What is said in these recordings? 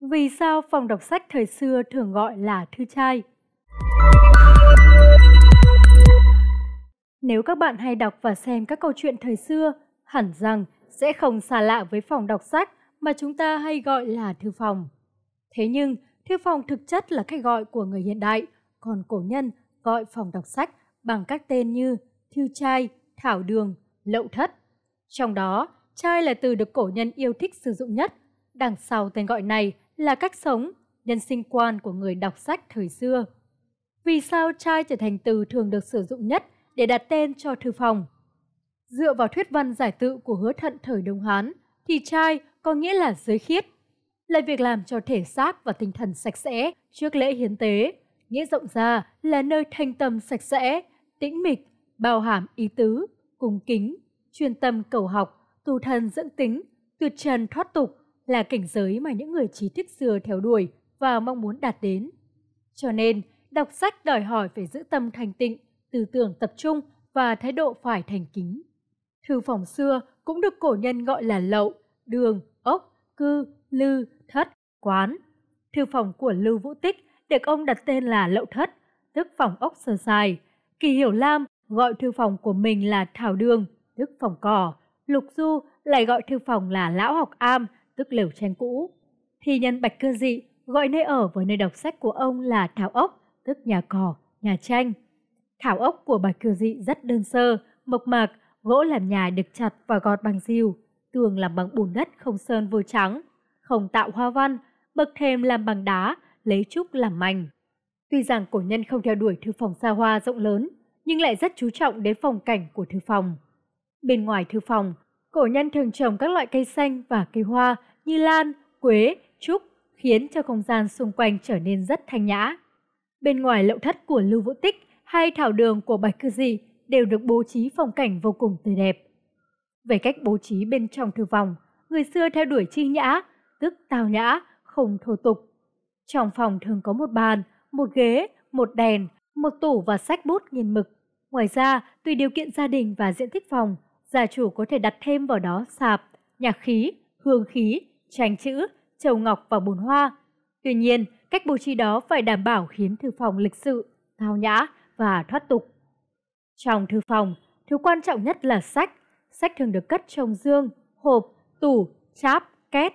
Vì sao phòng đọc sách thời xưa thường gọi là thư trai? Nếu các bạn hay đọc và xem các câu chuyện thời xưa, hẳn rằng sẽ không xa lạ với phòng đọc sách mà chúng ta hay gọi là thư phòng. Thế nhưng, thư phòng thực chất là cách gọi của người hiện đại, còn cổ nhân gọi phòng đọc sách bằng các tên như thư trai, thảo đường, lậu thất. Trong đó, trai là từ được cổ nhân yêu thích sử dụng nhất. Đằng sau tên gọi này là cách sống, nhân sinh quan của người đọc sách thời xưa. Vì sao trai trở thành từ thường được sử dụng nhất để đặt tên cho thư phòng? Dựa vào thuyết văn giải tự của hứa thận thời Đông Hán, thì trai có nghĩa là giới khiết, là việc làm cho thể xác và tinh thần sạch sẽ trước lễ hiến tế. Nghĩa rộng ra là nơi thanh tâm sạch sẽ, tĩnh mịch, bao hàm ý tứ, cung kính, chuyên tâm cầu học, tu thân dưỡng tính, tuyệt trần thoát tục là cảnh giới mà những người trí thức xưa theo đuổi và mong muốn đạt đến. Cho nên, đọc sách đòi hỏi phải giữ tâm thanh tịnh, tư tưởng tập trung và thái độ phải thành kính. Thư phòng xưa cũng được cổ nhân gọi là lậu, đường, ốc, cư, lư, thất, quán. Thư phòng của Lưu Vũ Tích được ông đặt tên là Lậu Thất, tức phòng ốc sơ sài. Kỳ Hiểu Lam gọi thư phòng của mình là Thảo Đường, tức phòng cỏ. Lục Du lại gọi thư phòng là Lão Học Am, tức lều tranh cũ. Thi nhân Bạch Cơ Dị gọi nơi ở với nơi đọc sách của ông là Thảo Ốc, tức nhà cỏ, nhà tranh. Thảo ốc của Bạch Cơ Dị rất đơn sơ, mộc mạc, gỗ làm nhà được chặt và gọt bằng diều, tường làm bằng bùn đất không sơn vô trắng, không tạo hoa văn, bậc thềm làm bằng đá, lấy trúc làm mảnh. Tuy rằng cổ nhân không theo đuổi thư phòng xa hoa rộng lớn, nhưng lại rất chú trọng đến phong cảnh của thư phòng. Bên ngoài thư phòng, cổ nhân thường trồng các loại cây xanh và cây hoa như lan, quế, trúc, khiến cho không gian xung quanh trở nên rất thanh nhã. Bên ngoài lậu thất của Lưu Vũ Tích hay thảo đường của Bạch Cư Dị đều được bố trí phong cảnh vô cùng tươi đẹp. Về cách bố trí bên trong thư phòng, người xưa theo đuổi chi nhã, tức tào nhã, không thô tục. Trong phòng thường có một bàn, một ghế, một đèn, một tủ và sách bút nghiền mực. Ngoài ra, tùy điều kiện gia đình và diện tích phòng, gia chủ có thể đặt thêm vào đó sạp, nhạc khí, hương khí, tranh chữ, châu ngọc và bồn hoa. Tuy nhiên, cách bố trí đó phải đảm bảo khiến thư phòng lịch sự, thao nhã và thoát tục. Trong thư phòng, thứ quan trọng nhất là sách. Sách thường được cất trong dương, hộp, tủ, cháp, két.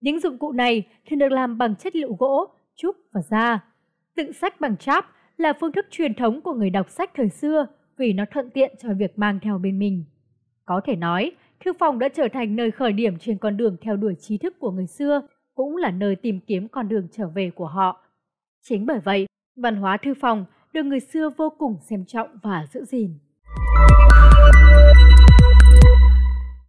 Những dụng cụ này thường được làm bằng chất liệu gỗ, trúc và da. Đựng sách bằng cháp là phương thức truyền thống của người đọc sách thời xưa vì nó thuận tiện cho việc mang theo bên mình. Có thể nói, thư phòng đã trở thành nơi khởi điểm trên con đường theo đuổi trí thức của người xưa, cũng là nơi tìm kiếm con đường trở về của họ. Chính bởi vậy, văn hóa thư phòng được người xưa vô cùng xem trọng và giữ gìn.